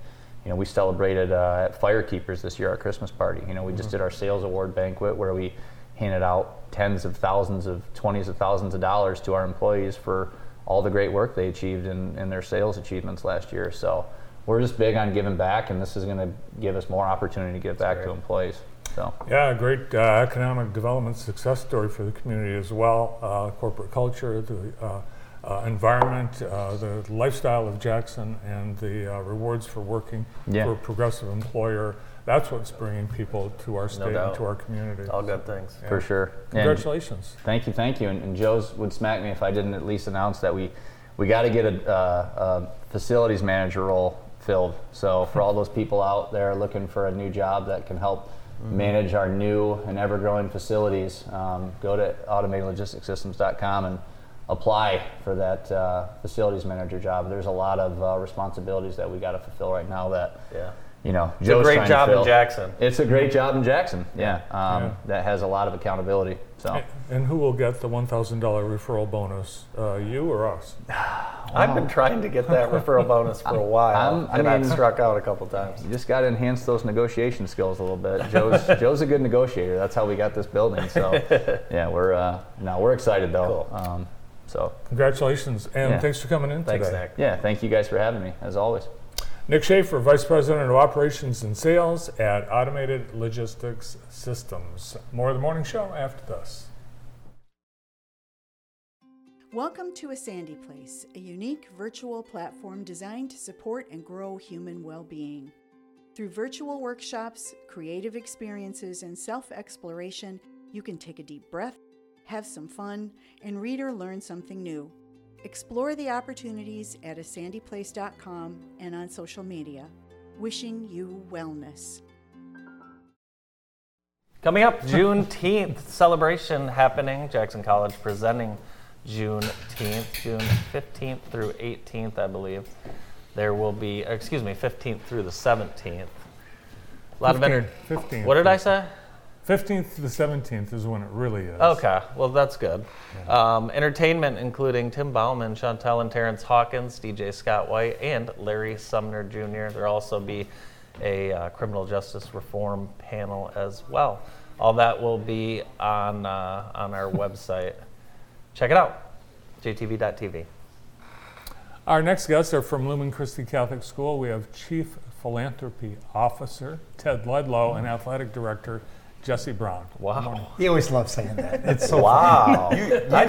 you know we celebrated uh, at firekeepers this year our christmas party you know we just did our sales award banquet where we handed out tens of thousands of twenties of thousands of dollars to our employees for all the great work they achieved in, in their sales achievements last year so we're just big on giving back and this is going to give us more opportunity to give back to employees so Yeah, a great uh, economic development success story for the community as well. Uh, corporate culture, the uh, uh, environment, uh, the lifestyle of Jackson, and the uh, rewards for working Yeah. for a progressive employer. That's what's bringing people to our state and to our community. All good things. for sure And- Congratulations. Thank you, thank you. And, and Joe's would smack me if I didn't at least announce that we we got to get a, uh, a facilities manager role filled. So for all those people out there looking for a new job that can help manage our new and ever-growing facilities, um, go to automatedlogisticsystems.com and apply for that uh, facilities manager job. There's a lot of uh, responsibilities that we got to fulfill right now that Yeah. You know a Joe's great job in. Jackson. It's a great job in Jackson. Yeah, um, Yeah. that has a lot of accountability. So. And who will get the $1,000 referral bonus? Uh, you or us? [sighs] I've been trying to get that referral bonus for a [laughs] while, I'm- I and I've mean- struck out a couple times. You just got to enhance those negotiation skills a little bit. Joe's [laughs] Joe's a good negotiator. That's how we got this building. So, [laughs] yeah, we're uh, no, we're excited though. Cool. Um, so, Congratulations, and Yeah. thanks for coming in Thanks, today. Nic. yeah, thank you guys for having me as always. Nic Schaefer, Vice President of Operations and Sales at Automated Logistics Systems. More of the morning show after this. Welcome to A Sandy Place, a unique virtual platform designed to support and grow human well being. Through virtual workshops, creative experiences, and self exploration, you can take a deep breath, have some fun, and read or learn something new. Explore the opportunities at asandyplace.com and on social media. Wishing you wellness. Coming up, Juneteenth celebration happening. Jackson College presenting Juneteenth, June 15th through 18th, I believe. There will be, excuse me, 15th through the 17th. A lot of enter- 15th. What did I say? 15th to the 17th is when it really is. Okay, well that's good. Um, entertainment including Tim Bauman, Chantel and Terrence Hawkins, DJ Scott White, and Larry Sumner Jr. There'll also be a uh, criminal justice reform panel as well. All that will be on uh, on our [laughs] website. Check it out, jtv.tv. Our next guests are from Lumen Christi Catholic School. We have Chief Philanthropy Officer Ted Ludlow and Athletic Director Jesse Brown. Wow. He always loves saying that. It's so Wow. [laughs] I,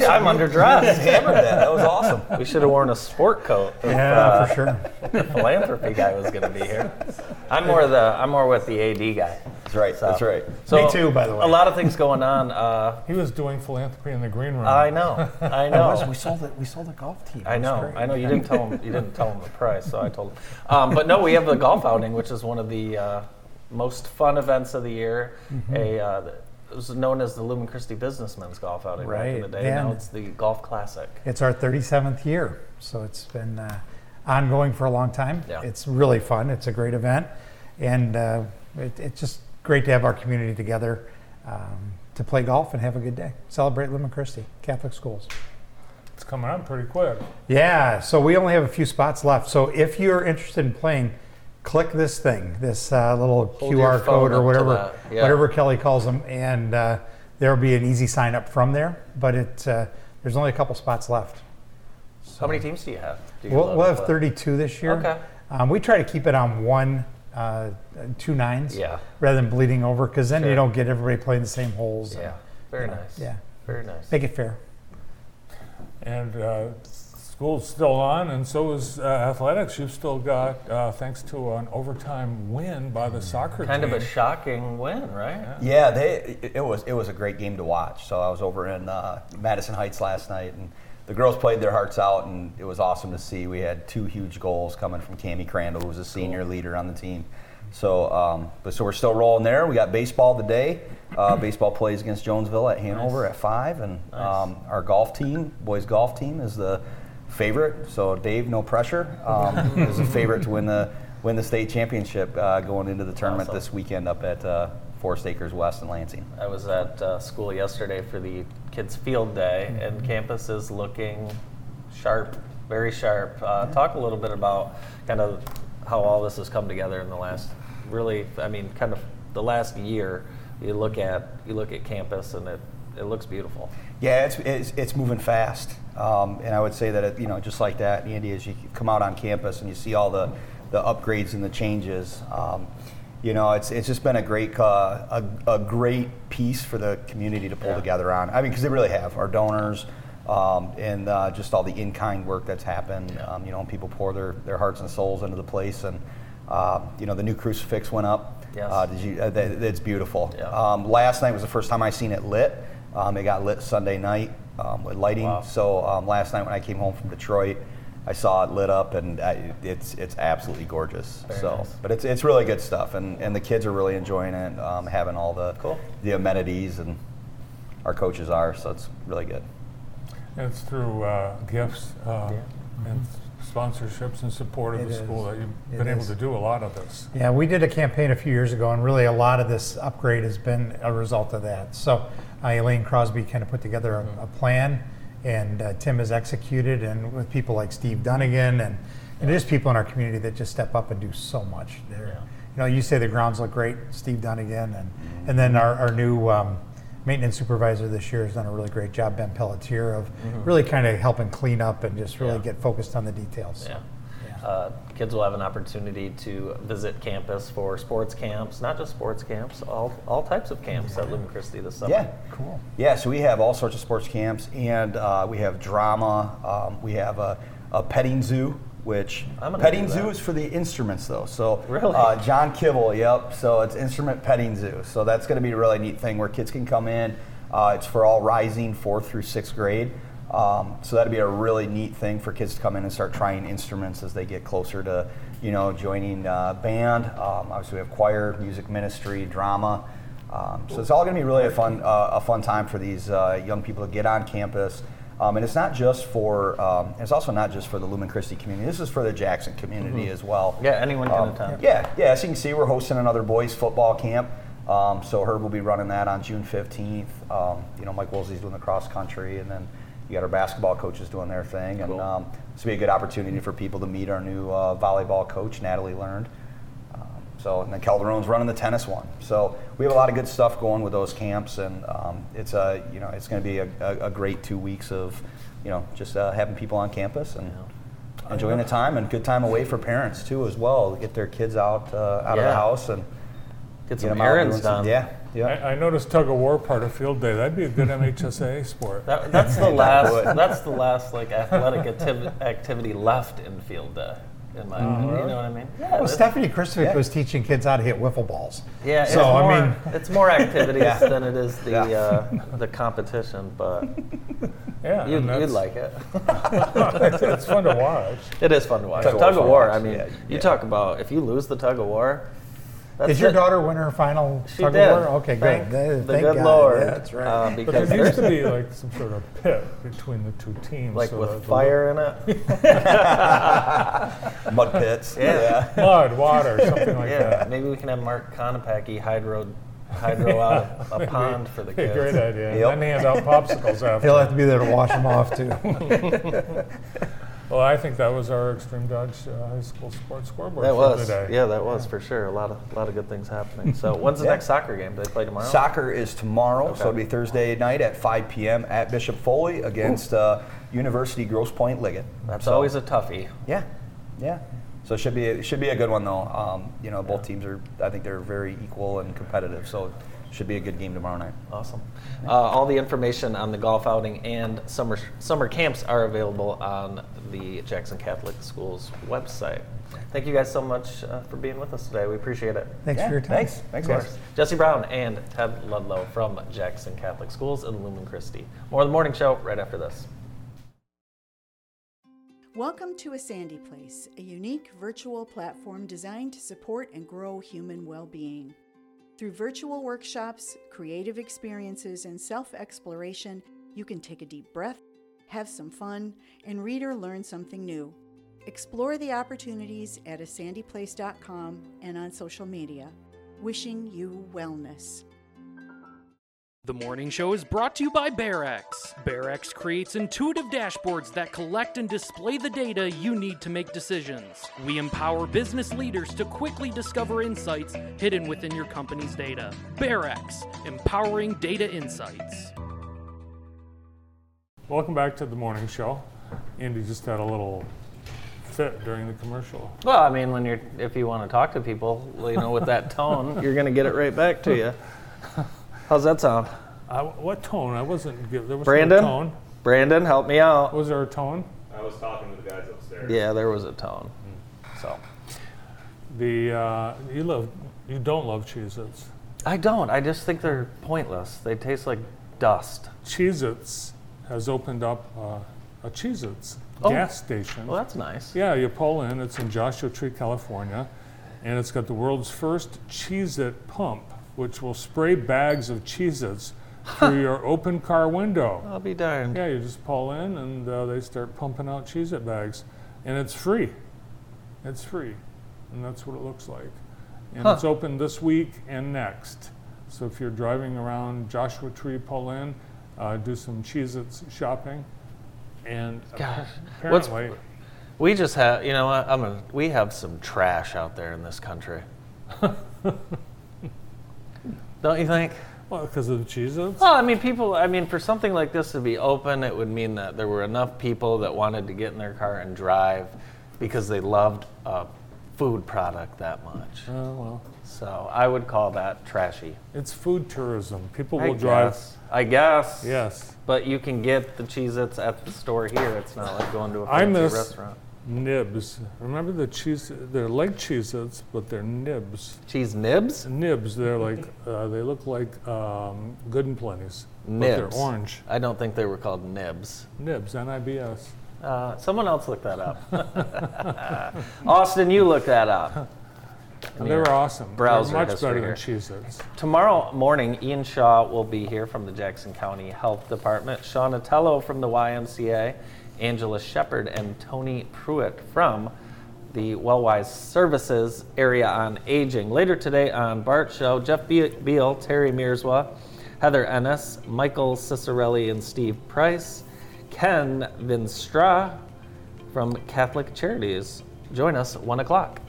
I'm underdressed. [laughs] hammered that. That was awesome. We should have worn a sport coat. if, Yeah, uh, for sure. the philanthropy guy was going to be here. I'm more the I'm more with the AD guy. That's right. That's right. So Me too, by the way. A lot of things going on. Uh, He was doing philanthropy in the green room. I know. [laughs] I It was. know. We sold it. We sold a golf team. I know. great. I know. You didn't tell him. You didn't tell him the price, so I told him. Um, but no, we have the golf outing, which is one of the uh, most fun events of the year. Mm-hmm. A uh, it was known as the Lumen Christi Businessmen's Golf Outing back in the day. Now it's the Golf Classic. It's our 37th year, so it's been uh, ongoing for a long time. Yeah. It's really fun. It's a great event, and uh, it, it's just great to have our community together um, to play golf and have a good day. Celebrate Lumen Christi Catholic Schools. It's coming up pretty quick. Yeah, so we only have a few spots left. So if you're interested in playing, click this thing, this uh, little Hold QR code or whatever, yeah. whatever Kelly calls them, and uh, there will be an easy sign up from there. But it uh, there's only a couple spots left. How many teams do you have? Do you We'll, we'll have 32 this year. Okay. Um, we try to keep it on one, uh, two nines, Yeah. rather than bleeding over, because then Sure. you don't get everybody playing the same holes. and, Yeah. Very you know, nice. Yeah, Very nice. make it fair. And uh, school's still on, and so is uh, athletics. You've still got, uh, thanks to an overtime win by the soccer team. Kind of a shocking win, right? Yeah, they it, it was it was a great game to watch. So I was over in uh, Madison Heights last night, and the girls played their hearts out, and it was awesome to see. We had two huge goals coming from Cami Crandall, who was a senior leader on the team. So, um, but so we're still rolling there. We got baseball today. Uh, baseball plays against Jonesville at Hanover at five, and um, our golf team, boys golf team, is the favorite. So Dave, no pressure, um, [laughs] is the favorite to win the win the state championship uh, going into the tournament Awesome. this weekend up at uh, Forest Akers West in Lansing. I was at uh, school yesterday for the kids' field day, and campus is looking sharp, very sharp. Uh, Talk a little bit about kind of how all this has come together in the last, really, I mean, kind of the last year. You look at you look at campus, and it it looks beautiful. Yeah, it's, it's, it's moving fast. Um, and I would say that, it, you know, just like that, Andy, as you come out on campus and you see all the, the upgrades and the changes, um, you know, it's, it's just been a great, uh, a, a great piece for the community to pull Yeah. together on. I mean, because they really have. Our donors, um, and uh, just all the in-kind work that's happened. Um, you know, and people pour their, their hearts and souls into the place, and uh, you know, the new crucifix went up. Yes. Uh, did you? Uh, that, beautiful. Yeah. Um, last night was the first time I seen it lit. Um, it got lit Sunday night um, with lighting. Wow. So um, last night when I came home from Detroit, I saw it lit up, and I, it's it's absolutely gorgeous. Very so, nice. but it's it's really good stuff, and, and the kids are really enjoying it, um, having all the Cool. the amenities, and our coaches are. So it's really good. And it's through uh, gifts uh, Yeah. and sponsorships and support of It the school is. that you've It been able is. to do a lot of this. Yeah, we did a campaign a few years ago, and really a lot of this upgrade has been a result of that. So uh, Elaine Crosby kind of put together a, a plan, and uh, Tim has executed, and with people like Steve Dunnigan, and, and there's people in our community that just step up and do so much. There, Yeah. you know, you say the grounds look great, Steve Dunnigan, and and then our, our new um, maintenance supervisor this year has done a really great job, Ben Pelletier, of really kind of helping clean up and just really Mm-hmm. Yeah. get focused on the details. Yeah. Yeah. Uh, kids will have an opportunity to visit campus for sports camps, not just sports camps, all, all types of camps at Lumen Christi this summer. Yeah. Cool. Yeah, so we have all sorts of sports camps, and uh, we have drama. Um, we have a, a petting zoo, which I'm petting do zoo that. is for the instruments, though. So Really? uh, John Kibble, yep. So it's instrument petting zoo. So that's going to be a really neat thing where kids can come in. Uh, it's for all rising fourth through sixth grade. Um, so that'd be a really neat thing for kids to come in and start trying instruments as they get closer to, you know, joining uh, band. Um, obviously, we have choir, music ministry, drama. Um, so it's all going to be really a fun, uh, a fun time for these uh, young people to get on campus. Um, and it's not just for, um, it's also not just for the Lumen Christi community. This is for the Jackson community as well. Mm-hmm. Yeah, anyone can Um, attend. Yeah, yeah. As you can see, we're hosting another boys football camp. Um, so Herb will be running that on June 15th. Um, you know, Mike Woolsey's doing the cross country, and then you got our basketball coaches doing their thing. And um, this will be a good opportunity for people to meet our new uh, volleyball coach, Natalie Learned. Um, so, and then Calderon's running the tennis one. So we have a lot of good stuff going with those camps, and um, it's a, you know, it's going to be a, a, a great two weeks of, you know, just uh, having people on campus and enjoying the time and good time away for parents too as well. Get their kids out uh, out of the house and Get some errands doing some- done. Yeah, yeah. I, I noticed tug of war part of field day. That'd be a good MHSA [laughs] sport. That, that's the [laughs] last. that's the last like athletic activ- activity left in field day, in my opinion. You know what I mean? Yeah. Well, Stephanie Kristovic Yeah. was teaching kids how to hit wiffle balls. Yeah, it's So, I more, mean- it's more [laughs] activities Yeah. than it is the Yeah. uh, the competition, but Yeah, you'd, you'd like it. it's, it's fun to watch. It is fun to watch. Tug Tug, of war's of fun to war. watch, I mean, yeah, you yeah. talk about if you lose the tug of war. That's Did your it. daughter win her final She tug did. of war? Okay, great. Thank Th- the thank good God. Lord. Yeah, that's right. Uh, But because there used to be like some sort of pit between the two teams. like so with fire in it. [laughs] [laughs] Mud pits. Yeah. mud, water, something like [laughs] yeah, that. maybe we can have Mark Konopacki hydro hydro out a, a pond for the Be a kids. great idea. Yep. And then hand out popsicles after. He'll have to be there to wash them off too. Well, I think that was our Extreme Dodge uh, High School Sports Scoreboard That for was, today. yeah, that was for sure. A lot of, a lot of good things happening. So, [laughs] when's the Yeah. next soccer game? Do they play tomorrow? Soccer is tomorrow, so it'll be Thursday night at 5 p.m. at Bishop Foley against uh, University Grosse Pointe Liggett. That's So- always a toughie. Yeah, yeah. So it should be it should be a good one though. Um, you know, both teams are I think they're very equal and competitive, so it should be a good game tomorrow night. Awesome. Uh, all the information on the golf outing and summer summer camps are available on the Jackson Catholic Schools website. Thank you guys so much uh, for being with us today. We appreciate it. Thanks Yeah, for your time. Thanks, thanks Of guys. Jesse Brown and Ted Ludlow from Jackson Catholic Schools in Lumen Christi. More of the morning show right after this. Welcome to A Sandy Place, a unique virtual platform designed to support and grow human well being. Through virtual workshops, creative experiences, and self exploration, you can take a deep breath, have some fun, and read or learn something new. Explore the opportunities at asandyplace.com and on social media. Wishing you wellness. The morning show is brought to you by BearEx. BearEx creates intuitive dashboards that collect and display the data you need to make decisions. We empower business leaders to quickly discover insights hidden within your company's data. BearEx, empowering data insights. Welcome back to the morning show. Andy just had a little fit during the commercial. Well, I mean, when you're if you want to talk to people, you know, with that [laughs] tone, you're going to get it right back to you. [laughs] How's that sound? Uh, what tone? I wasn't. There was Brandon? no tone. Brandon, help me out. Was there a tone? I was talking to the guys upstairs. Yeah, there was a tone. So The uh, you love you don't love Cheez-Its. I don't. I just think they're pointless. They taste like dust. Cheez-Its has opened up uh, a Cheez-Its Oh. gas station. Well, that's nice. Yeah, you pull in. It's in Joshua Tree, California, and it's got the world's first Cheez-It pump, which will spray bags of Cheez-Its through [laughs] your open car window. I'll be darned. Yeah, you just pull in, and uh, they start pumping out Cheez-It bags, and it's free. It's free, and that's what it looks like. And Huh. it's open this week and next. So if you're driving around Joshua Tree, pull in, uh, do some Cheez-Its shopping, and [laughs] Gosh, what's- apparently. We just have, you know, I'm a, we have some trash out there in this country. [laughs] Don't you think? Well, because of the Cheez-Its? Well, I mean, people. I mean, for something like this to be open, it would mean that there were enough people that wanted to get in their car and drive because they loved a food product that much. Oh, well. So I would call that trashy. It's food tourism. People I will drive. guess. I guess. Yes. But you can get the Cheez-Its at the store here. It's not like going to a fancy miss restaurant. Nibs. Remember the cheese? They're like Cheez-Its, but they're nibs. Cheese nibs? Nibs. They're like uh, they look like um, Good and Plenty's, but Nibs. they're orange. I don't think they were called nibs. Nibs. N-I-B-S. Uh, someone else looked that up. [laughs] Austin, you looked that up. They were awesome. Browser they're much better here. than Cheez-Its. Tomorrow morning, Ian Shaw will be here from the Jackson County Health Department, Sean Atello from the YMCA, Angela Shepard, and Tony Pruitt from the Wellwise Services Area on Aging. Later today on Bart Show, Jeff Be- Beal, Terry Mearswa, Heather Ennis, Michael Cicerelli, and Steve Price, Ken Vinstra from Catholic Charities. Join us 1 o'clock.